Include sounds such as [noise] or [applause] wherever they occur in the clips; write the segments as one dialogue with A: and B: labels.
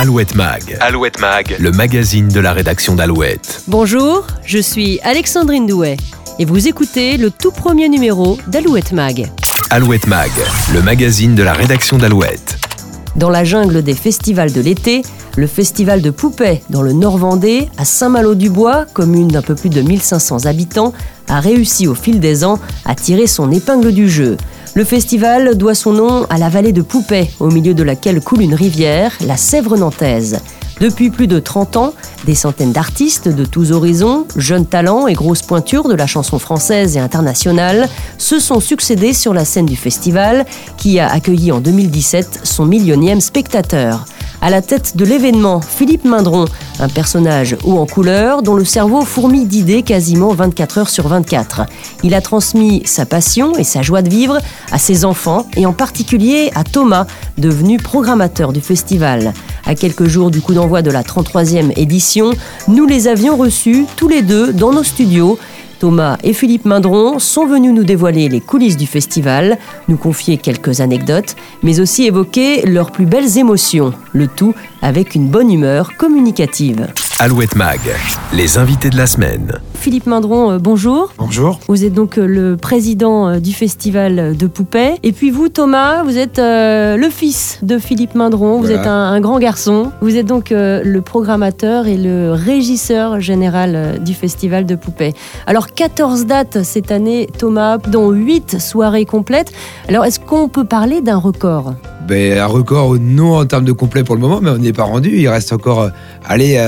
A: Alouette Mag. Alouette Mag, le magazine de la rédaction d'Alouette.
B: Bonjour, je suis Alexandrine Douet et vous écoutez le tout premier numéro d'Alouette Mag.
A: Alouette Mag, le magazine de la rédaction d'Alouette.
B: Dans la jungle des festivals de l'été, le festival de Poupée dans le Nord-Vendée, à Saint-Malo-du-Bois, commune d'un peu plus de 1500 habitants, a réussi au fil des ans à tirer son épingle du jeu. Le festival doit son nom à la vallée de Poupée, au milieu de laquelle coule une rivière, la Sèvre nantaise. Depuis plus de 30 ans, des centaines d'artistes de tous horizons, jeunes talents et grosses pointures de la chanson française et internationale, se sont succédés sur la scène du festival, qui a accueilli en 2017 son millionième spectateur. À la tête de l'événement, Philippe Mindron, un personnage haut en couleur dont le cerveau fourmille d'idées quasiment 24 heures sur 24. Il a transmis sa passion et sa joie de vivre à ses enfants et en particulier à Thomas, devenu programmateur du festival. À quelques jours du coup d'envoi de la 33e édition, nous les avions reçus tous les deux dans nos studios Thomas et Philippe Mindron sont venus nous dévoiler les coulisses du festival, nous confier quelques anecdotes, mais aussi évoquer leurs plus belles émotions, le tout avec une bonne humeur communicative.
A: Alouette Mag, les invités de la semaine.
B: Philippe Mindron, euh, bonjour.
C: Bonjour.
B: Vous êtes donc euh, le président euh, du festival de Poupée. Et puis vous, Thomas, vous êtes le fils de Philippe Mindron. Vous êtes un, grand garçon. Vous êtes donc le programmateur et le régisseur général du festival de Poupée. Alors 14 dates cette année, Thomas, dont 8 soirées complètes. Alors est-ce qu'on peut parler d'un record?
C: Ben, Un record, non en termes de complet pour le moment, mais on n'y est pas rendu. Il reste encore, allez,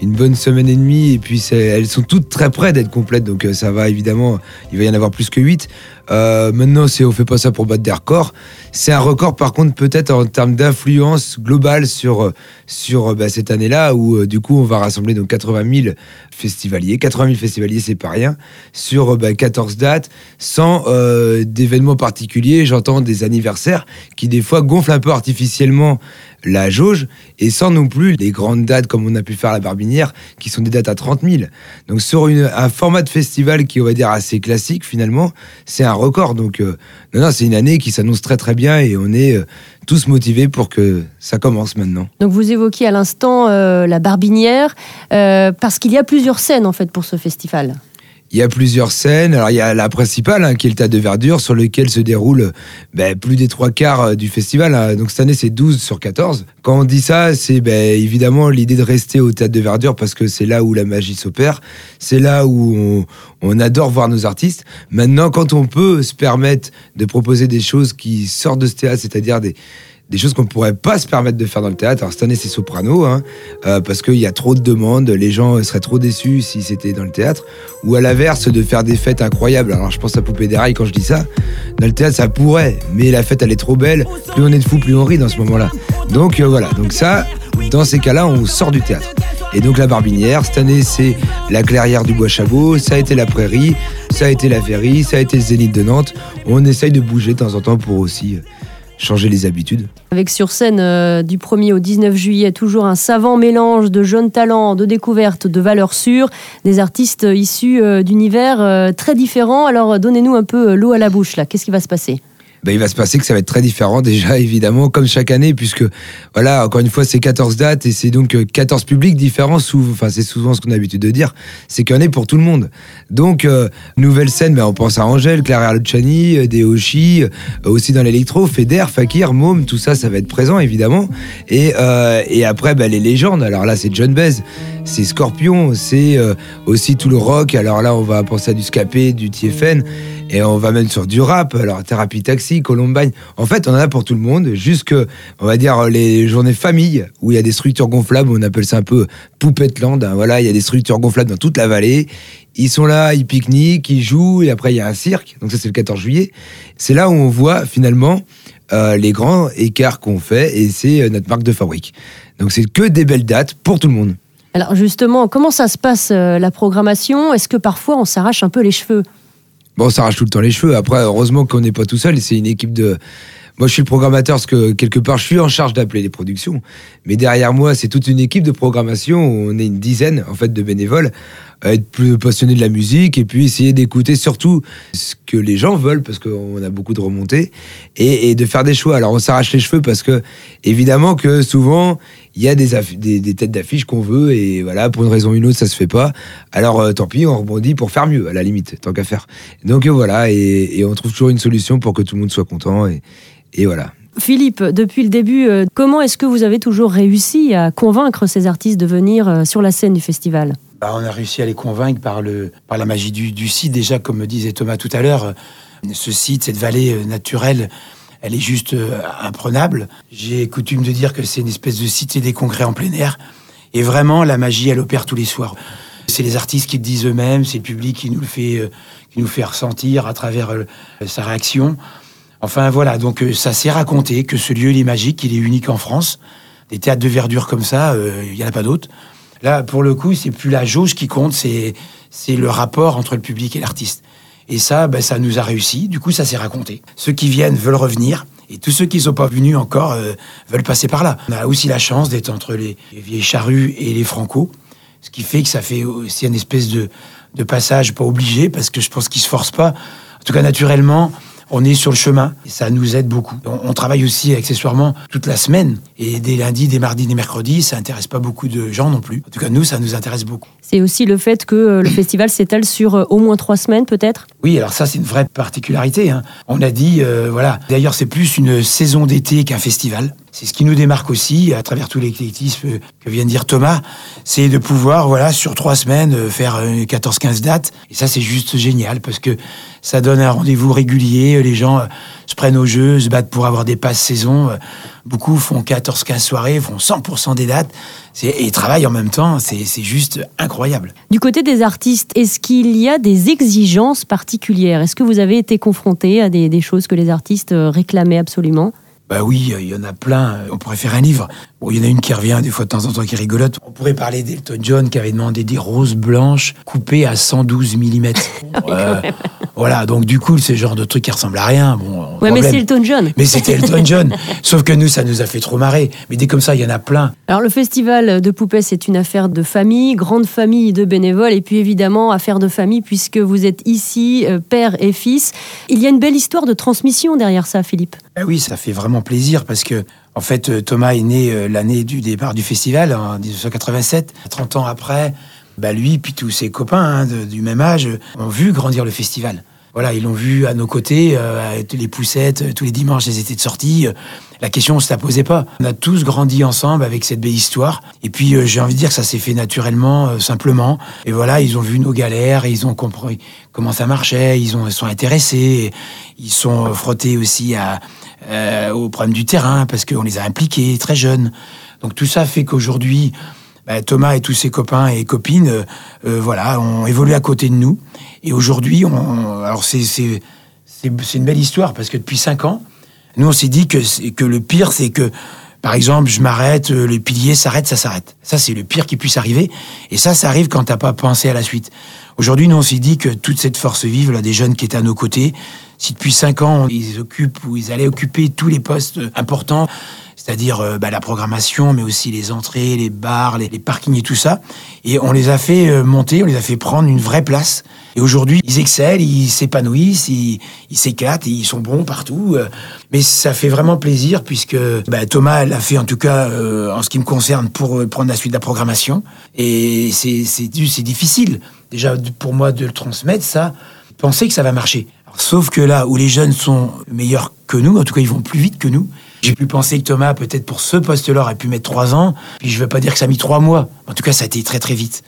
C: une bonne semaine et demie et puis elles sont toutes très près d'être complètes donc euh, ça va évidemment il va y en avoir plus que 8 euh, maintenant c'est on fait pas ça pour battre des records c'est un record par contre peut-être en termes d'influence globale sur euh, sur bah, cette année-là où du coup on va rassembler donc 80 000 festivaliers 80 000 festivaliers c'est pas rien sur 14 bah, dates sans d'événements particuliers j'entends des anniversaires qui des fois gonflent un peu artificiellement la jauge et sans non plus les grandes dates comme on a pu faire à la Barbinière qui sont des dates à 30 000. Donc sur un format de festival qui on va dire assez classique finalement, c'est un record. Donc euh, non, c'est une année qui s'annonce très très bien et on est euh, tous motivés pour que ça commence maintenant.
B: Donc vous évoquiez à l'instant euh, la Barbinière parce qu'il y a plusieurs scènes en fait pour ce festival.
C: Il y a plusieurs scènes. Alors, il y a la principale, hein, qui est le tas de verdure, sur lequel se déroule ben, plus des trois quarts euh, du festival. Hein. Donc, cette année, c'est 12 sur 14. Quand on dit ça, c'est ben, évidemment l'idée de rester au théâtre de verdure parce que c'est là où la magie s'opère. C'est là où on, on, adore voir nos artistes. Maintenant, quand on peut se permettre de proposer des choses qui sortent de ce théâtre, c'est-à-dire des des choses qu'on ne pourrait pas se permettre de faire dans le théâtre. Alors cette année c'est soprano, hein, euh, parce qu'il y a trop de demandes, les gens seraient trop déçus si c'était dans le théâtre. Ou à l'inverse, de faire des fêtes incroyables. Alors je pense à Poupée des Rails quand je dis ça. Dans le théâtre ça pourrait, mais la fête elle est trop belle. Plus on est de fou, plus on rit dans ce moment-là. Donc euh, voilà, donc ça, dans ces cas-là, on sort du théâtre. Et donc la Barbinière, cette année c'est la Clairière du Bois-Chabot, ça a été la Prairie, ça a été la Ferry, ça a été le Zénith de Nantes. On essaye de bouger de temps en temps pour aussi euh, changer les habitudes.
B: Avec sur scène euh, du 1er au 19 juillet, toujours un savant mélange de jeunes talents, de découvertes, de valeurs sûres, des artistes issus euh, d'univers euh, très différents. Alors donnez-nous un peu l'eau à la bouche là, qu'est-ce qui va se passer?
C: Ben, il va se passer que ça va être très différent [laughs] déjà évidemment comme chaque année puisque voilà encore une fois c'est 14 dates et c'est donc 14 publics différents enfin c'est souvent ce qu'on a l'habitude de dire c'est qu'il y en a pour tout le monde. Donc nouvelle scène ben, on pense à Angèle Clara Luciani Deoshi aussi dans l'électro Feder Fakir Môme tout ça ça va être présent évidemment. Et, et après ben, les légendes alors là c'est John Bez c'est Scorpion c'est aussi tout le rock alors là on va penser à du Scapé du TFN et on va même sur du rap, alors thérapie taxi, Columbine. En fait, on en a pour tout le monde, jusque, on va dire, les journées famille, où il y a des structures gonflables, on appelle ça un peu Poupetteland. Hein, voilà, il y a des structures gonflables dans toute la vallée. Ils sont là, ils pique-niquent, ils jouent, et après il y a un cirque. Donc ça, c'est le 14 juillet. C'est là où on voit finalement euh, les grands écarts qu'on fait, et c'est euh, notre marque de fabrique. Donc c'est que des belles dates pour tout le monde.
B: Alors justement, comment ça se passe euh, la programmation? Est-ce que parfois on s'arrache un peu les cheveux?
C: Bon, ça arrache tout le temps les cheveux. Après, heureusement qu'on n'est pas tout seul. C'est une équipe de. Moi, je suis le programmateur parce que quelque part, je suis en charge d'appeler les productions. Mais derrière moi, c'est toute une équipe de programmation. On est une dizaine, en fait, de bénévoles. Être plus passionné de la musique et puis essayer d'écouter surtout ce que les gens veulent parce qu'on a beaucoup de remontées et, de faire des choix. Alors on s'arrache les cheveux parce que évidemment que souvent il y a des, têtes d'affiche qu'on veut et voilà pour une raison ou une autre ça se fait pas. Alors euh, tant pis, on rebondit pour faire mieux à la limite tant qu'à faire. Donc euh, voilà et, on trouve toujours une solution pour que tout le monde soit content et, voilà.
B: Philippe, depuis le début, euh, comment est-ce que vous avez toujours réussi à convaincre ces artistes de venir sur la scène du festival?
D: Bah, On a réussi à les convaincre par, le, par la magie du, site. Déjà, comme me disait Thomas tout à l'heure, euh, ce site, cette vallée naturelle, elle est juste imprenable. J'ai coutume de dire que c'est une espèce de cité des congrès en plein air. Et vraiment, la magie, elle opère tous les soirs. C'est les artistes qui le disent eux-mêmes, c'est le public qui nous le fait, qui nous fait ressentir à travers sa réaction. Enfin voilà, donc euh, ça s'est raconté que ce lieu il est magique, il est unique en France. Des théâtres de verdure comme ça, euh, il y en a pas d'autres. Là, pour le coup, c'est plus la jauge qui compte, c'est le rapport entre le public et l'artiste. Et ça, ben, ça nous a réussi. Du coup, ça s'est raconté. Ceux qui viennent veulent revenir. Et tous ceux qui ne sont pas venus encore euh, veulent passer par là. On a aussi la chance d'être entre les, vieilles charrues et les franco. Ce qui fait que ça fait aussi une espèce de, de passage pas obligé, parce que je pense qu'ils se forcent pas. En tout cas, naturellement, on est sur le chemin et ça nous aide beaucoup. On, travaille aussi accessoirement toute la semaine et des lundis, des mardis, des mercredis, ça intéresse pas beaucoup de gens non plus. En tout cas, nous, ça nous intéresse beaucoup.
B: C'est aussi le fait que euh, le festival s'étale sur euh, au moins trois semaines, peut-être?
D: Oui, alors ça, c'est une vraie particularité. Hein. On a dit, euh, voilà, d'ailleurs, c'est plus une saison d'été qu'un festival. C'est ce qui nous démarque aussi, à travers tous les collectifs que vient de dire Thomas, c'est de pouvoir, voilà, sur trois semaines, faire 14-15 dates. Et ça, c'est juste génial parce que ça donne un rendez-vous régulier. Les gens se prennent au jeu, se battent pour avoir des passes saison. Beaucoup font 14-15 soirées, font 100% des dates et travaillent en même temps. C'est juste incroyable.
B: Du côté des artistes, est-ce qu'il y a des exigences particulières? Est-ce que vous avez été confronté à des choses que les artistes réclamaient absolument?
D: Bah oui, il y en a plein. On pourrait faire un livre. Bon, il y en a une qui revient des fois de temps en temps qui rigolote. On pourrait parler d'Elton John qui avait demandé des roses blanches coupées à 112 mm. euh, voilà, donc du coup, c'est le genre de truc qui ressemble à rien. Bon,
B: ouais, mais c'est Elton John.
D: Mais c'était Elton John. Sauf que nous, ça nous a fait trop marrer. Mais dès comme ça, il y en a plein.
B: Alors, le festival de poupées, c'est une affaire de famille, grande famille de bénévoles, et puis évidemment, affaire de famille, puisque vous êtes ici, euh, père et fils. Il y a une belle histoire de transmission derrière ça, Philippe.
D: Ah oui, ça fait vraiment plaisir parce que en fait, euh, Thomas est né euh, l'année du départ du festival, en 1987. 30 ans après, bah lui, puis tous ses copains hein, du même âge, ont vu grandir le festival. Voilà, ils l'ont vu à nos côtés, euh, les poussettes, tous les dimanches, ils étaient de sortie. La question ne se la posait pas. On a tous grandi ensemble avec cette belle histoire. Et puis, j'ai envie de dire que ça s'est fait naturellement, simplement. Et voilà, ils ont vu nos galères, ils ont compris comment ça marchait, ils, ont, sont intéressés, ils sont frottés aussi à, euh, aux problèmes du terrain, parce qu'on les a impliqués très jeunes. Donc tout ça fait qu'aujourd'hui, bah, Thomas et tous ses copains et copines, euh, euh, voilà, ont évolué à côté de nous. Et aujourd'hui, on, alors c'est c'est une belle histoire parce que depuis cinq ans, nous on s'est dit que que le pire c'est que par exemple, je m'arrête, le pilier s'arrête, ça s'arrête. Ça, c'est le pire qui puisse arriver. Et ça, ça arrive quand t'as pas pensé à la suite. Aujourd'hui, nous, on s'est dit que toute cette force vive, là, des jeunes qui étaient à nos côtés, si depuis cinq ans, ils occupent ou ils allaient occuper tous les postes importants, c'est-à-dire euh, bah, la programmation, mais aussi les entrées, les bars, les, parkings et tout ça. Et on les a fait euh, monter, on les a fait prendre une vraie place. Et aujourd'hui, ils excellent, ils s'épanouissent, ils s'éclatent, ils sont bons partout. Euh. Mais ça fait vraiment plaisir puisque bah, Thomas l'a fait en tout cas en ce qui me concerne pour prendre la suite de la programmation. Et c'est difficile déjà pour moi de le transmettre ça, penser que ça va marcher. Sauf que là où les jeunes sont meilleurs que nous, en tout cas ils vont plus vite que nous, j'ai pu penser que Thomas, peut-être pour ce poste-là, aurait pu mettre trois ans. Puis je ne veux pas dire que ça a mis trois mois. En tout cas, ça a été très très vite.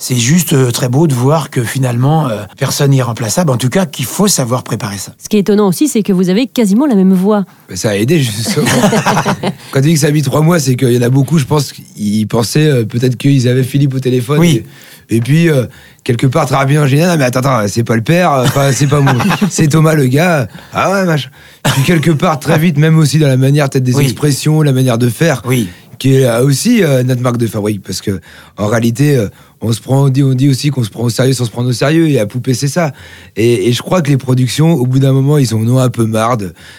D: C'est juste euh, très beau de voir que finalement, euh, personne n'est remplaçable. En tout cas, qu'il faut savoir préparer ça.
B: Ce qui est étonnant aussi, c'est que vous avez quasiment la même voix.
C: Ça a aidé, justement. [laughs] Quand tu dis que ça a mis trois mois, c'est qu'il y en a beaucoup, je pense, qui pensaient euh, peut-être qu'ils avaient Philippe au téléphone.
D: Oui.
C: Et puis, euh, quelque part, très bien génial. mais attends, attends, c'est pas le père, euh, c'est pas moi, [laughs] c'est Thomas le gars. Ah ouais, machin. Puis, quelque part, très vite, même aussi dans la manière, peut-être des expressions, la manière de faire.
D: Oui.
C: qui est aussi notre marque de fabrique, parce que en réalité, on se prend, on dit, on dit aussi qu'on se prend au sérieux sans se prendre au sérieux. Et à Poupée, c'est ça. Et, je crois que les productions, au bout d'un moment, ils en ont un peu marre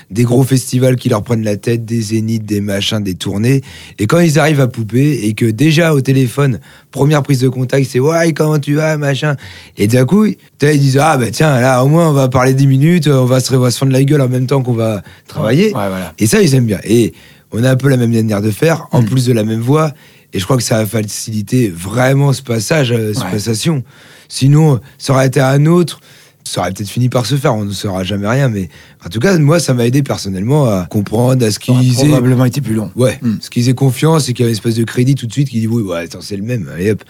C: des gros festivals qui leur prennent la tête, des zéniths, des machins, des tournées. Et quand ils arrivent à Poupée et que déjà au téléphone, première prise de contact, c'est ouais, comment tu vas, machin. Et d'un coup, ils disent ah ben tiens, là au moins on va parler 10 minutes, on va se, on fendre la gueule en même temps qu'on va travailler. Et ça, ils aiment bien. Et on a un peu la même manière de faire, en mm. plus de la même voix. Et je crois que ça a facilité vraiment ce passage, euh, cette passation. Sinon, ça aurait été un autre ça aurait peut-être fini par se faire, on ne saura jamais rien, mais en tout cas, moi, ça m'a aidé personnellement à comprendre, à ce qu'ils
D: aient. probablement été plus long.
C: Ouais, hmm. ce qu'ils aient confiance et qu'il y a une espèce de crédit tout de suite qui dit oui, ouais, attends, c'est le même, allez hop.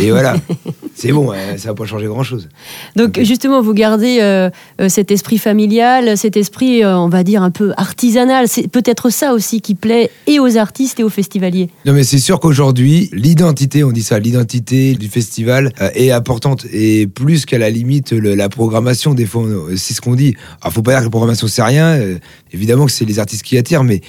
C: Et voilà, [laughs] c'est bon, ça va pas changer grand-chose.
B: Donc, justement, vous gardez euh, euh, cet esprit familial, cet esprit, euh, on va dire, un peu artisanal. C'est peut-être ça aussi qui plaît et aux artistes et aux festivaliers.
C: Non, mais c'est sûr qu'aujourd'hui, l'identité, on dit ça, l'identité du festival est importante et plus qu'à la limite la programmation des fois, c'est ce qu'on dit. Alors, faut pas dire que la programmation, c'est rien. Euh, évidemment que c'est les artistes qui attirent, mais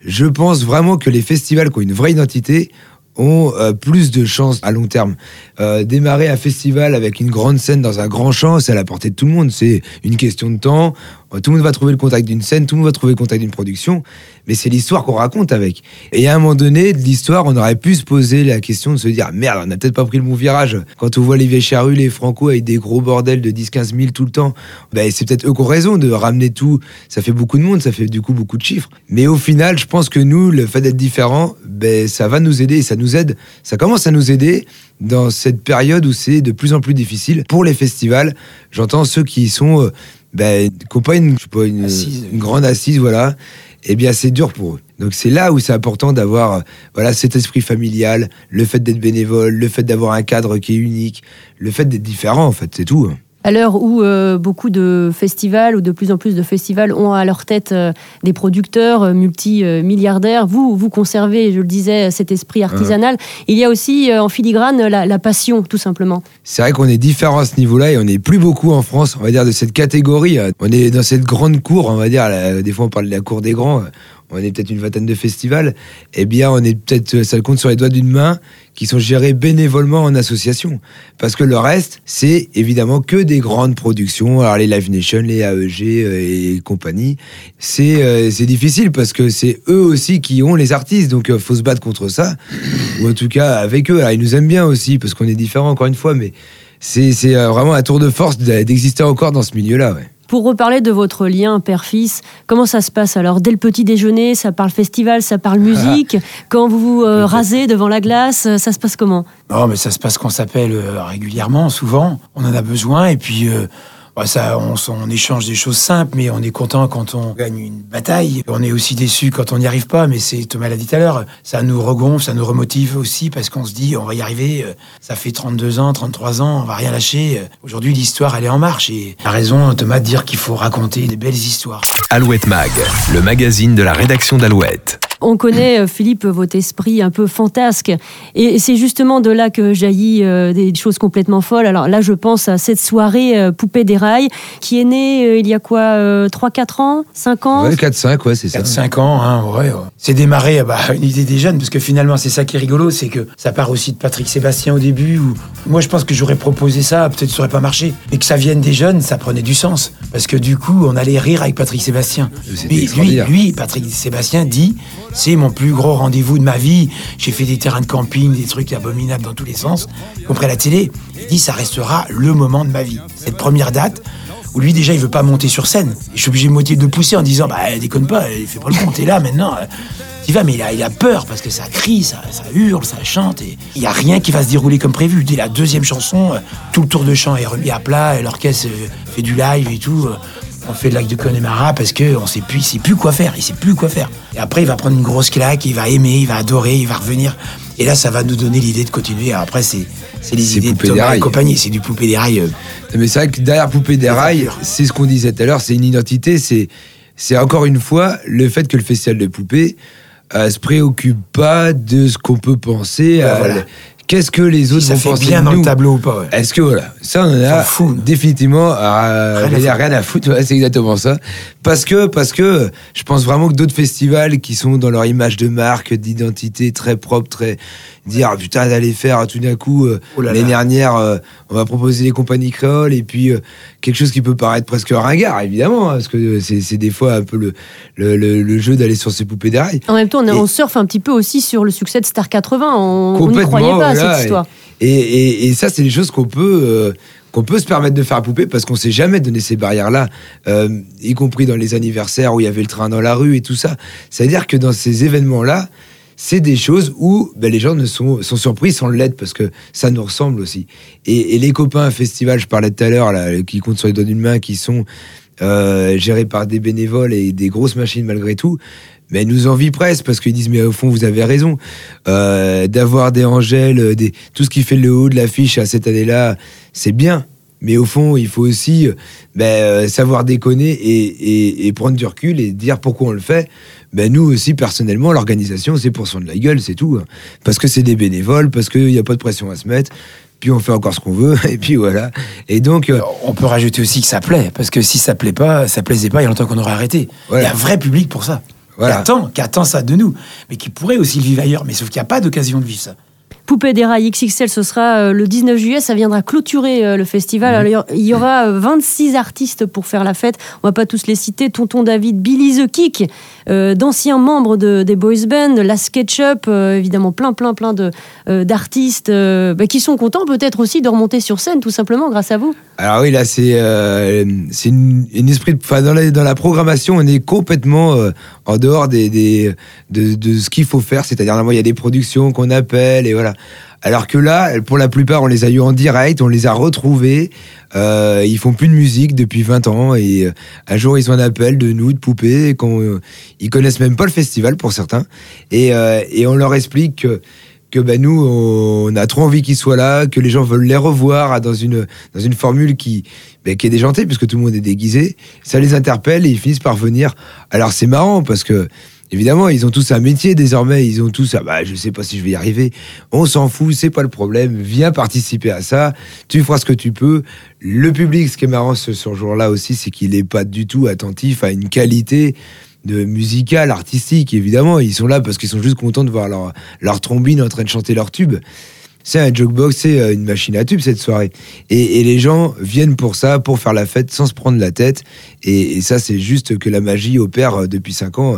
C: je pense vraiment que les festivals qui ont une vraie identité ont euh, plus de chances à long terme. Euh, démarrer un festival avec une grande scène dans un grand champ, c'est à la portée de tout le monde. C'est une question de temps. Tout le monde va trouver le contact d'une scène, tout le monde va trouver le contact d'une production, mais c'est l'histoire qu'on raconte avec. Et à un moment donné de l'histoire, on aurait pu se poser la question de se dire merde, on n'a peut-être pas pris le bon virage. Quand on voit les vieilles charrues, les franco avec des gros bordels de 10-15 000 tout le temps, ben, c'est peut-être eux qui ont raison de ramener tout. Ça fait beaucoup de monde, ça fait du coup beaucoup de chiffres. Mais au final, je pense que nous, le fait d'être différent, ben, ça va nous aider, ça nous aide, ça commence à nous aider dans cette période où c'est de plus en plus difficile pour les festivals. J'entends ceux qui sont euh, ben, qui pas une, une, grande assise, voilà, eh bien, c'est dur pour eux. Donc, c'est là où c'est important d'avoir, euh, voilà, cet esprit familial, le fait d'être bénévole, le fait d'avoir un cadre qui est unique, le fait d'être différent, en fait, c'est tout.
B: À l'heure où euh, beaucoup de festivals ou de plus en plus de festivals ont à leur tête euh, des producteurs euh, multimilliardaires, vous, vous conservez, je le disais, cet esprit artisanal. Il y a aussi en filigrane la, passion, tout simplement.
C: C'est vrai qu'on est différent à ce niveau-là et on n'est plus beaucoup en France, on va dire, de cette catégorie. On est dans cette grande cour, on va dire, des fois on parle de la cour des grands on est peut-être une vingtaine de festivals, eh bien, on est peut-être, ça compte sur les doigts d'une main, qui sont gérés bénévolement en association. Parce que le reste, c'est évidemment que des grandes productions. Alors, les Live Nation, les AEG euh, et compagnie. C'est, euh, difficile parce que c'est eux aussi qui ont les artistes. Donc, euh, faut se battre contre ça. Ou en tout cas, avec eux. Alors, ils nous aiment bien aussi parce qu'on est différents, encore une fois. Mais c'est, c'est vraiment un tour de force d'exister encore dans ce milieu-là.
B: Pour reparler de votre lien père-fils, comment ça se passe alors? Dès le petit déjeuner, ça parle festival, ça parle musique. [laughs] Quand vous vous euh, rasez devant la glace, ça se passe comment?
D: Non, mais ça se passe qu'on s'appelle euh, régulièrement, souvent. On en a besoin et puis euh, bah, on, échange des choses simples, mais on est content quand on gagne une bataille. On est aussi déçu quand on n'y arrive pas, mais c'est Thomas l'a dit tout à l'heure, ça nous regonfle, ça nous remotive aussi parce qu'on se dit on va y arriver. Euh, ça fait 32 ans, 33 ans, on va rien lâcher. Aujourd'hui, l'histoire, elle est en marche et a raison Thomas de dire qu'il faut raconter des belles histoires.
A: Alouette Mag, le magazine de la rédaction d'Alouette.
B: On connaît, euh, Philippe, votre esprit un peu fantasque. Et c'est justement de là que jaillit euh, des choses complètement folles. Alors là, je pense à cette soirée euh, Poupée des rails, qui est née il y a quoi 3-4 ans? 5 ans?
C: Ouais, 4-5, ouais, c'est ça.
D: 4-5 ans, hein, ouais. C'est démarré bah, une idée des jeunes, parce que finalement, c'est ça qui est rigolo, c'est que ça part aussi de Patrick Sébastien au début. Où... Moi, je pense que j'aurais proposé ça, peut-être ça aurait pas marché. Mais que ça vienne des jeunes, ça prenait du sens. Parce que du coup, on allait rire avec Patrick Sébastien. Mais lui, lui, Patrick Sébastien dit c'est mon plus gros rendez-vous de ma vie. J'ai fait des terrains de camping, des trucs abominables dans tous les sens. Compris la télé, il dit ça restera le moment de ma vie. Cette première date où lui déjà il veut pas monter sur scène. je suis obligé de de pousser en disant bah déconne pas, il fait pas le compte, là maintenant. Tu vas, mais il a, il a peur parce que ça crie, ça, hurle, ça chante et il y a rien qui va se dérouler comme prévu. Dès la deuxième chanson, euh, tout le tour de chant est remis à plat, l'orchestre euh, fait du live et tout. Euh on fait le lac de Connemara parce qu'on sait plus, il sait plus quoi faire, il sait plus quoi faire. Et après, il va prendre une grosse claque, il va aimer, il va adorer, il va revenir. Et là, ça va nous donner l'idée de continuer. après, c'est c'est les idées de Thomas et compagnie, c'est du poupée des rails. Euh.
C: Mais c'est vrai que derrière poupée des rails, c'est ce qu'on disait tout à l'heure, c'est une identité, c'est c'est encore une fois le fait que le festival de poupée euh, se préoccupe pas de ce qu'on peut penser. Qu'est-ce que les autres
D: ça
C: vont
D: fait bien dans le tableau ou pas
C: Est-ce que voilà, Ça, on en a définitivement euh, rien, à rien à foutre. c'est exactement ça. Parce que, parce que je pense vraiment que d'autres festivals qui sont dans leur image de marque, d'identité très propre, très dire putain d'aller faire tout d'un coup euh, oh l'année dernière, euh, on va proposer les compagnies créoles et puis quelque chose qui peut paraître presque ringard évidemment hein, parce que c'est des fois un peu le le, le, jeu d'aller sur ces poupées d'arrêt.
B: En même temps, on, on, surfe un petit peu aussi sur le succès de Star 80. On n'y croyait pas à cette histoire.
C: Et, ça, c'est des choses qu'on peut, euh, qu'on peut se permettre de faire à poupée parce qu'on s'est jamais donné ces barrières-là, euh, y compris dans les anniversaires où il y avait le train dans la rue et tout ça. C'est-à-dire que dans ces événements-là, c'est des choses où ben, les gens ne sont, sont surpris sans l'être parce que ça nous ressemble aussi. Et, les copains festival, je parlais tout à l'heure, qui comptent sur les doigts d'une main, qui sont euh, gérés par des bénévoles et des grosses machines malgré tout, mais nous envient presque parce qu'ils disent mais au fond vous avez raison euh, d'avoir des Angèles, des, tout ce qui fait le haut de l'affiche à cette année-là, c'est bien. Mais au fond, il faut aussi ben, euh, savoir déconner et, et, prendre du recul et dire pourquoi on le fait. Ben, nous aussi, personnellement, l'organisation, c'est pour son de la gueule, c'est tout. Hein. Parce que c'est des bénévoles, parce qu'il n'y a pas de pression à se mettre puis on fait encore ce qu'on veut, [laughs] et puis voilà. Et donc. Euh,
D: on peut rajouter aussi que ça plaît, parce que si ça plaît pas, ça plaisait pas, il y a longtemps qu'on aurait arrêté. Il y a un vrai public pour ça qui, attend, ça de nous, mais qui pourrait aussi le vivre ailleurs. Mais sauf qu'il n'y a pas d'occasion de vivre ça.
B: Poupée des rails XXL, ce sera euh, le 19 juillet, ça viendra clôturer euh, le festival. Mhm. il y aura 26 euh, artistes pour faire la fête. On va pas tous les citer. Tonton David, Billy the Kick, d'anciens membres de, des boys band, la SketchUp, évidemment plein, plein, plein de, d'artistes bah, qui sont contents peut-être aussi de remonter sur scène, tout simplement grâce à vous.
C: Alors oui, là c'est c'est une, esprit, de, dans, la, dans la programmation, on est complètement en dehors des, de, de, ce qu'il faut faire. C'est-à-dire, il y a des productions qu'on appelle et voilà. Alors que là, pour la plupart, on les a eu en direct, on les a retrouvés. Euh, ils font plus de musique depuis 20 ans et euh, un jour ils ont un appel de nous, de poupées, qu'on, euh, ils connaissent même pas le festival pour certains. Et, euh, et on leur explique que que ben nous on a trop envie qu'ils soient là, que les gens veulent les revoir dans une dans une formule qui qui est déjantée puisque tout le monde est déguisé. Ça les interpelle et ils finissent par venir. Alors c'est marrant parce que Évidemment, ils ont tous un métier désormais. Ils ont tous, ah bah, je sais pas si je vais y arriver. On s'en fout, c'est pas le problème. Viens participer à ça. Tu feras ce que tu peux. Le public, ce qui est marrant ce, jour-là aussi, c'est qu'il est pas du tout attentif à une qualité de musicale, artistique. Évidemment, ils sont là parce qu'ils sont juste contents de voir leur, leur trombine en train de chanter leur tube c'est un jokebox, c'est euh, une machine à tube cette soirée. Et, les gens viennent pour ça, pour faire la fête sans se prendre la tête. Et, et ça, c'est juste que la magie opère euh, depuis cinq ans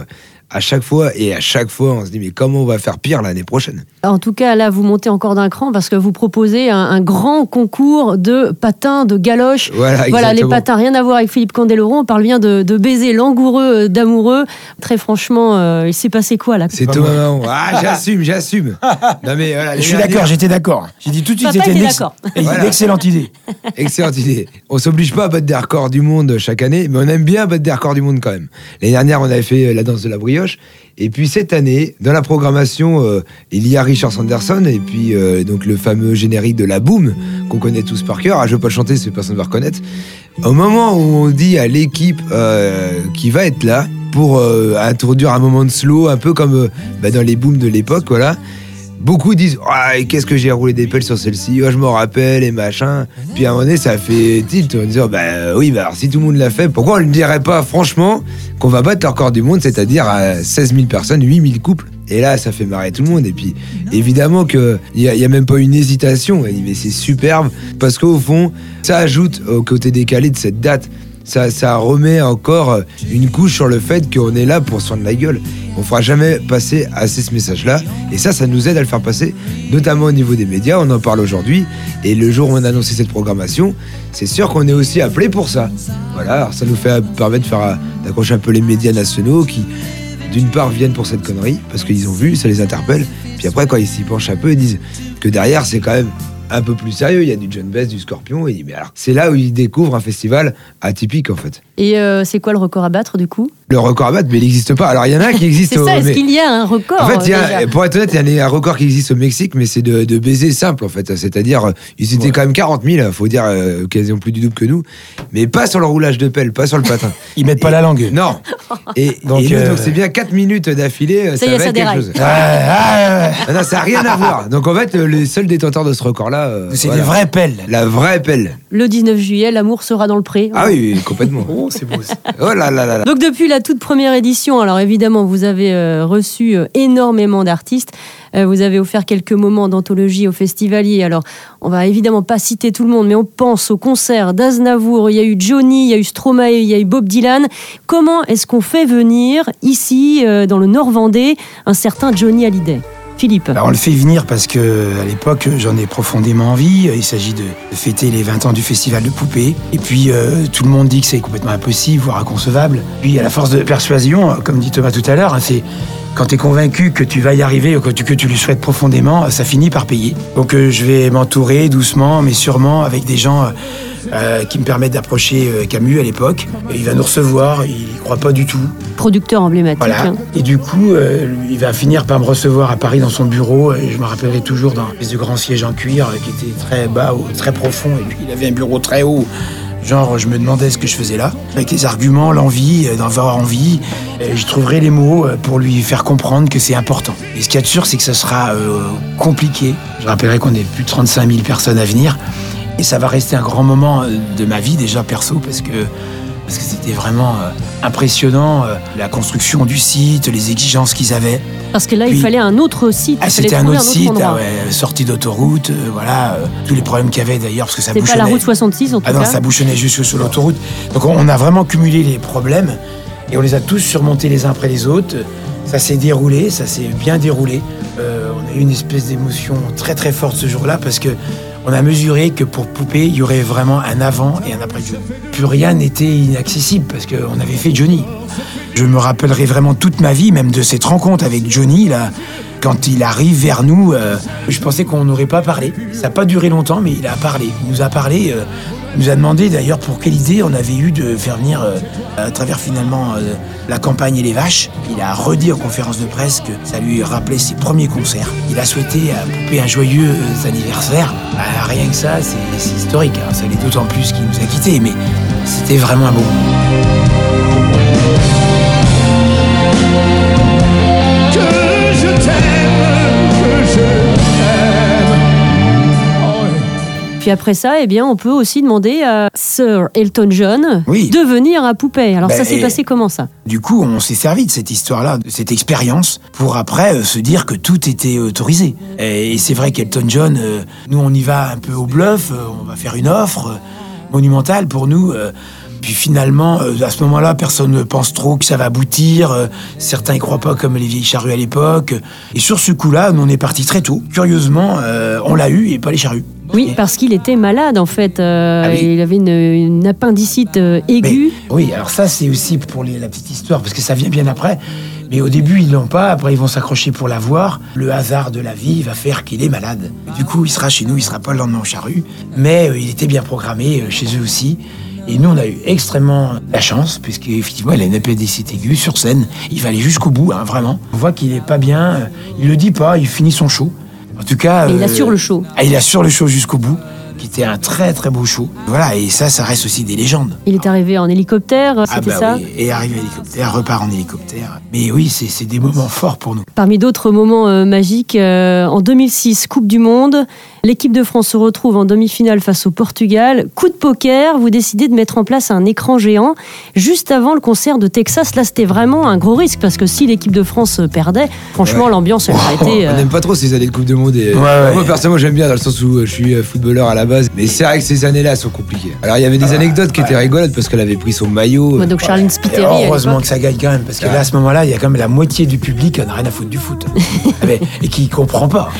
C: à chaque fois et à chaque fois on se dit mais comment on va faire pire l'année prochaine?
B: En tout cas là vous montez encore d'un cran parce que vous proposez un, grand concours de patins, de galoches. Voilà, les patins rien à voir avec Philippe Candeloro, on parle bien de, baiser langoureux d'amoureux. Très franchement, euh, il s'est passé quoi là?
C: C'est tout Ah [laughs] j'assume, j'assume.
D: non mais je suis d'accord, j'étais d'accord. J'ai dit tout de suite c'était une, excellente idée. [laughs]
C: excellente idée. On s'oblige pas à battre des records du monde chaque année, mais on aime bien battre des records du monde quand même. L'année dernière on avait fait la danse de la et puis cette année, dans la programmation, euh, il y a Richard Sanderson et puis euh, donc le fameux générique de la Boom qu'on connaît tous par cœur. Ah, je veux pas chanter, c'est personne ne va reconnaître. Au moment où on dit à l'équipe euh, qui va être là pour introduire un moment de slow, un peu comme bah, dans les booms de l'époque, voilà beaucoup disent ah, qu'est-ce que j'ai roulé des pelles sur celle-ci? Oh, je m'en rappelle et machin. Puis à un moment donné ça fait tilt. En disant bah oui bah alors si tout le monde l'a fait pourquoi on ne dirait pas franchement qu'on va battre le record du monde c'est-à-dire à 16 000 personnes 8 000 couples? Et là ça fait marrer tout le monde. Et puis évidemment que il y, a même pas une hésitation. Mais c'est superbe parce qu'au fond ça ajoute au côté décalé de cette date ça, remet encore une couche sur le fait qu'on est là pour soin de la gueule. On fera jamais passer assez ce message-là. Et ça, ça nous aide à le faire passer, notamment au niveau des médias. On en parle aujourd'hui. Et le jour où on a annoncé cette programmation, c'est sûr qu'on est aussi appelé pour ça. Voilà, ça nous fait de faire d'accrocher un peu les médias nationaux qui, d'une part, viennent pour cette connerie, parce qu'ils ont vu, ça les interpelle. Puis après, quand ils s'y penchent un peu, ils disent que derrière, c'est quand même un peu plus sérieux. Il y a du John Bess, du Scorpion. Et mais c'est là où il découvre un festival atypique en fait.
B: Et euh, c'est quoi le record à battre du coup?
C: Le record à battre, mais il n'existe pas. Alors il y en a qui existent.
B: c'est ça. Est-ce qu'il y a un record
C: En fait, pour être honnête, il y a un record qui existe au Mexique, mais c'est de, de baiser simple en fait. C'est-à-dire, ils étaient quand même 40 000. Il faut dire euh, quasiment plus du double que nous, mais pas sur le roulage de pelle, pas sur le patin. [laughs]
D: ils mettent pas la langue.
C: Non. [laughs] Et donc euh, c'est bien 4 minutes d'affilée.
B: Ça, y est, ça déraille. Chose.
D: Ah,
C: Ah non, ça n'a rien à voir. Donc en fait, euh, les seuls détenteurs de ce record-là. euh,
D: C'est
C: voilà.
D: des vraies pelles.
C: La vraie pelle.
B: Le 19 juillet, l'amour sera dans le pré.
C: Ah oui, oui, complètement.
D: Oh, c'est beau. ça.
C: Oh là là là là.
B: Donc depuis la toute première édition, alors évidemment vous avez euh, reçu euh, énormément d'artistes, Euh, vous avez offert quelques moments d'anthologie aux festivaliers. Alors on va évidemment pas citer tout le monde, mais on pense au concert d'Aznavour, il y a eu Johnny, il y a eu Stromae, il y a eu Bob Dylan. Comment est-ce qu'on fait venir ici, dans le Nord Vendée, un certain Johnny Hallyday?
D: Alors, on le fait venir parce que à l'époque, j'en ai profondément envie. Il s'agit de de fêter les 20 ans du festival de poupées. Et puis, euh, tout le monde dit que c'est complètement impossible, voire inconcevable. Puis, à la force de persuasion, comme dit Thomas tout à l'heure, hein, c'est quand tu es convaincu que tu vas y arriver ou que tu, que tu lui souhaites profondément, ça finit par payer. Donc, euh, je vais m'entourer doucement, mais sûrement avec des gens euh, euh, qui me permettent d'approcher euh, Camus à l'époque. Il va nous recevoir, il y croit pas du tout.
B: Producteur emblématique.
D: Voilà.
B: hein.
D: Et du coup, euh, il va finir par me recevoir à Paris dans son bureau. Et je me rappellerai toujours d'un espèce de grand siège en cuir euh, qui était très bas, ou très profond. Et puis il avait un bureau très haut. Genre, je me demandais ce que je faisais là. Avec les arguments, l'envie, euh, d'en avoir envie. Et je trouverai les mots euh, pour lui faire comprendre que c'est important. Et ce qu'il y a de sûr, c'est que ce sera euh, compliqué. Je rappellerai qu'on est plus de 35 000 personnes à venir. Et ça va rester un grand moment euh, de ma vie déjà perso parce que parce que c'était vraiment euh, impressionnant euh, la construction du site, les exigences qu'ils avaient.
B: Parce que là, il fallait un autre site.
D: Ah, c'était un autre site, ah ouais, sortie d'autoroute, euh, voilà, tous les problèmes qu'il y avait d'ailleurs parce que ça bouchonnait.
B: pas la route 66 en tout
D: Ah non,
B: cas.
D: ça bouchonnait jusque sur l'autoroute. Donc on on a vraiment cumulé les problèmes et on les a tous surmontés les uns après les autres. Ça s'est déroulé, ça s'est bien déroulé. On a eu une espèce d'émotion très très forte ce jour-là parce que on a mesuré que pour Poupée, il y aurait vraiment un avant et un après. Plus rien n'était inaccessible parce qu'on avait fait Johnny. Je me rappellerai vraiment toute ma vie, même de cette rencontre avec Johnny, là, quand il arrive vers nous, euh, je pensais qu'on n'aurait pas parlé. Ça n'a pas duré longtemps, mais il a parlé. Il nous a parlé, euh, nous a demandé d'ailleurs pour quelle idée on avait eu de faire venir, euh, à travers finalement la campagne et les vaches. Il a redit en conférence de presse que ça lui rappelait ses premiers concerts. Il a souhaité à Poupée un joyeux anniversaire. Bah, rien que ça, c'est historique. hein. Ça l'est d'autant plus qu'il nous a quittés, mais c'était vraiment un beau.
B: Puis après ça, eh bien, on peut aussi demander à Sir Elton John
D: Oui.
B: de venir à Poupée. Alors ça
D: Ben,
B: s'est passé comment ça?
D: Du coup, on s'est servi de cette histoire-là, de cette expérience, pour après euh, se dire que tout était autorisé. Et, et c'est vrai qu'Elton John, euh, nous, on y va un peu au bluff, euh, on va faire une offre monumentale pour nous. Puis finalement, euh, à ce moment-là, personne ne pense trop que ça va aboutir. euh, certains y croient pas comme les vieilles charrues à l'époque. Et sur ce coup-là, on est parti très tôt. Curieusement, euh, on l'a eu et pas les charrues.
B: Oui, parce qu'il était malade en fait. Euh,
D: Ah oui.
B: Il avait une, une appendicite euh, aiguë.
D: Mais- oui, alors ça, c'est aussi pour les- la petite histoire, parce que ça vient bien après. Mais au début, ils l'ont pas. Après, ils vont s'accrocher pour l'avoir. Le hasard de la vie va faire qu'il est malade. Du coup, il sera chez nous, il sera pas le lendemain au charrue. Mais euh, il était bien programmé chez eux aussi. Et nous, on a eu extrêmement la chance, puisqu'effectivement, il a une appendicite aiguë sur scène. Il va aller jusqu'au bout, hein, vraiment. On voit qu'il est pas bien. euh, Il le dit pas, il finit son show. En tout cas.
B: Et il
D: euh,
B: assure le show.
D: ah, il assure le show jusqu'au bout, qui était un très très beau show. Voilà, et ça, ça reste aussi des légendes.
B: Il est arrivé en hélicoptère,
D: Ah
B: c'était
D: bah
B: ça
D: oui, et arrive à l'hélicoptère, repart en hélicoptère. Mais oui, c'est c'est des moments forts pour nous.
B: Parmi d'autres moments euh, magiques, euh, en 2006, Coupe du Monde, l'équipe de France se retrouve en demi-finale face au Portugal. Coup de poker, vous décidez de mettre en place un écran géant juste avant le concert de Texas. Là, c'était vraiment un gros risque parce que si l'équipe de France euh, perdait, franchement,
C: Ouais.
B: l'ambiance elle aurait été.
C: On
B: euh,
C: n'aime pas trop ces années de Coupe du Monde. Et
D: Ouais, ouais.
C: Moi, personnellement, j'aime bien dans le sens où euh, je suis euh, footballeur à la base. Mais c'est vrai que ces années-là sont compliquées. Alors, il y avait des anecdotes qui étaient rigolotes parce qu'elle avait pris son maillot.
B: moi, donc Charline Spiteri.
D: heureusement que ça gagne quand même, parce que là, à ce moment-là, il y a quand même la moitié du public qui n'a rien à foutre du foot. [laughs] Ah, mais- et qui comprend pas.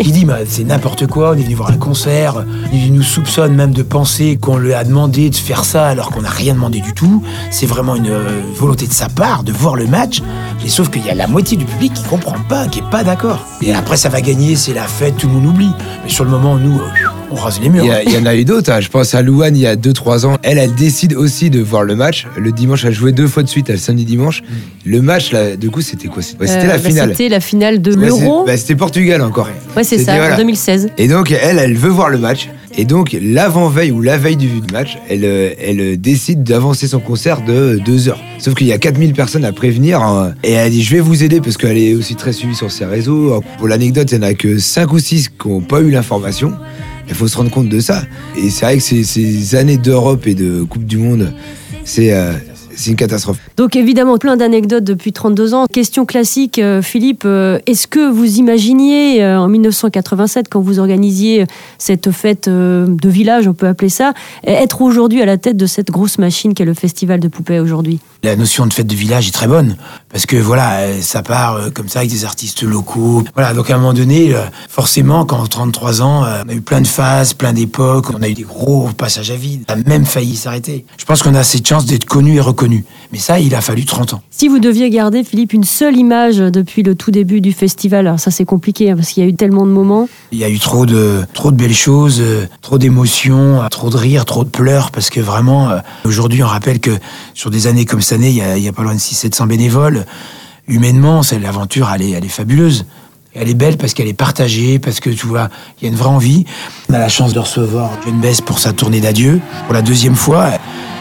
D: Qui dit, bah, c'est n'importe quoi, on est venu voir un concert. Il nous soupçonne même de penser qu'on lui a demandé de faire ça alors qu'on n'a rien demandé du tout. C'est vraiment une euh, volonté de sa part de voir le match. Et sauf qu'il y a la moitié du public qui comprend pas, qui est pas d'accord. Et après, ça va gagner, c'est la fête, tout le monde oublie. Mais sur le moment, nous, euh, on rase les murs.
C: Il y, a- il y en a eu d'autres. hein. Je pense à Louane il y a 2-3 ans. Elle, elle décide aussi de voir le match. Le dimanche, elle jouait deux fois de suite, le samedi dimanche. Le match, là, du coup, c'était quoi? C'était
B: Euh,
C: la
B: bah,
C: finale.
B: C'était la finale de l'Euro.
C: bah, C'était Portugal encore.
B: Ouais, c'est ça,
C: voilà.
B: en 2016.
C: Et donc, elle, elle veut voir le match. Et donc, l'avant-veille ou la veille du match, elle, euh, elle décide d'avancer son concert de deux heures. Sauf qu'il y a 4000 personnes à prévenir. hein. et elle dit Je vais vous aider parce qu'elle est aussi très suivie sur ses réseaux. Pour l'anecdote, il n'y en a que 5 ou 6 qui n'ont pas eu l'information. Il faut se rendre compte de ça. Et c'est vrai que ces, années d'Europe et de Coupe du Monde, c'est euh, c'est une catastrophe.
B: Donc évidemment, plein d'anecdotes depuis 32 ans. Question classique, euh, Philippe, euh, est-ce que vous imaginiez euh, en 1987, quand vous organisiez cette fête de village, on peut appeler ça, être aujourd'hui à la tête de cette grosse machine qu'est le Festival de poupées aujourd'hui?
D: La notion de fête de village est très bonne parce que voilà, ça part comme ça avec des artistes locaux. Voilà, donc à un moment donné, forcément, quand 33 ans, on a eu plein de phases, plein d'époques, on a eu des gros passages à vide, ça a même failli s'arrêter. Je pense qu'on a cette chance d'être connu et reconnu. Mais ça, il a fallu 30 ans.
B: Si vous deviez garder, Philippe, une seule image depuis le tout début du festival, alors ça c'est compliqué hein, parce qu'il y a eu tellement de moments.
D: Il y a eu trop de, trop de belles choses, euh, trop d'émotions, euh, trop de rires, trop de pleurs, parce que vraiment, euh, aujourd'hui, on rappelle que sur des années comme cette année, il y a, il y a pas loin de 600-700 bénévoles. Humainement, l'aventure, elle est, elle est fabuleuse. Elle est belle parce qu'elle est partagée, parce que tu vois, il y a une vraie envie. On a la chance de recevoir John Bess pour sa tournée d'adieu. Pour la deuxième fois,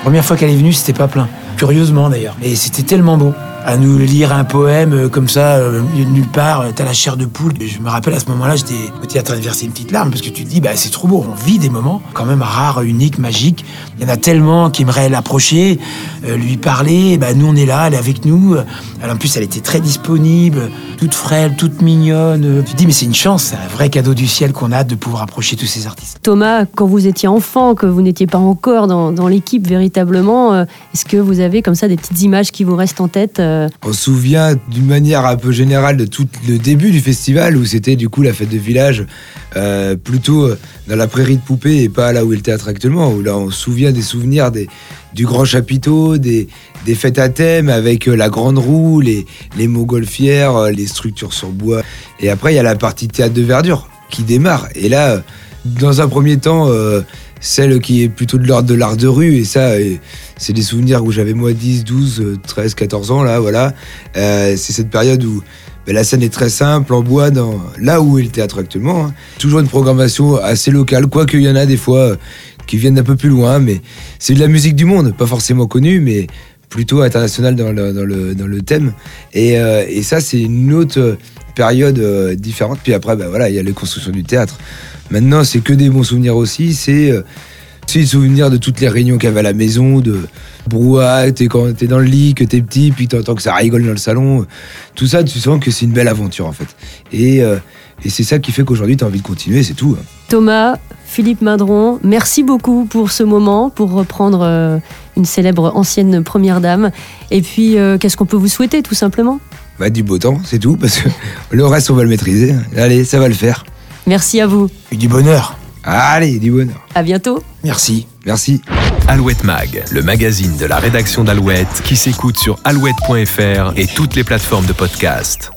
D: première fois qu'elle est venue, c'était pas plein. Curieusement d'ailleurs. Mais c'était tellement beau. À nous lire un poème euh, comme ça, euh, nulle part, euh, t'as la chair de poule. Je me rappelle à ce moment-là, j'étais peut-être train de verser une petite larme parce que tu te dis, bah, c'est trop beau. On vit des moments quand même rares, uniques, magiques. Il y en a tellement qui aimeraient l'approcher, lui parler. Bah, nous, on est là, elle est avec nous. En plus, elle était très disponible, toute frêle, toute mignonne. Tu te dis, mais c'est une chance, c'est un vrai cadeau du ciel qu'on a de pouvoir approcher tous ces artistes.
B: Thomas, quand vous étiez enfant, que vous n'étiez pas encore dans, dans l'équipe véritablement, est-ce que vous avez comme ça des petites images qui vous restent en tête
C: On se souvient d'une manière un peu générale de tout le début du festival où c'était du coup la fête de village euh, plutôt euh, dans la prairie de poupées et pas là où est le théâtre actuellement où là on se souvient des souvenirs des, du grand chapiteau, des, fêtes à thème avec euh, la grande roue, les, les montgolfières, euh, les structures sur bois. Et après il y a la partie théâtre de verdure qui démarre. Et là euh, dans un premier temps euh, celle qui est plutôt de l'ordre de l'art de rue et ça euh, c'est des souvenirs où j'avais moi 10, 12, euh, 13, 14 ans là voilà Euh, c'est cette période où ben, la scène est très simple en bois dans là où est le théâtre actuellement hein. toujours une programmation assez locale quoique il y en a des fois euh, qui viennent d'un peu plus loin mais c'est de la musique du monde pas forcément connue mais plutôt internationale dans le, dans le, dans le thème et, euh, et ça c'est une autre période différente puis après ben, voilà il y a les constructions du théâtre Maintenant, c'est que des bons souvenirs aussi. C'est c'est souvenir de toutes les réunions qu'il y avait à la maison, de brouhaha, t'es quand t'es dans le lit, que t'es petit, puis t'entends que ça rigole dans le salon. Tout ça, tu sens que c'est une belle aventure en fait. Et, euh, et c'est ça qui fait qu'aujourd'hui, t'as envie de continuer, c'est tout. hein.
B: Thomas, Philippe Madron, merci beaucoup pour ce moment, pour reprendre euh, une célèbre ancienne première dame. Et puis, euh, qu'est-ce qu'on peut vous souhaiter tout simplement?
C: Bah, du beau temps, c'est tout, parce que le reste, on va le maîtriser. Allez, ça va le faire.
B: Merci à vous.
D: Et du bonheur.
C: Allez, du bonheur.
B: À bientôt.
D: Merci.
C: Merci.
A: Alouette Mag, le magazine de la rédaction d'Alouette qui s'écoute sur alouette.fr et toutes les plateformes de podcast.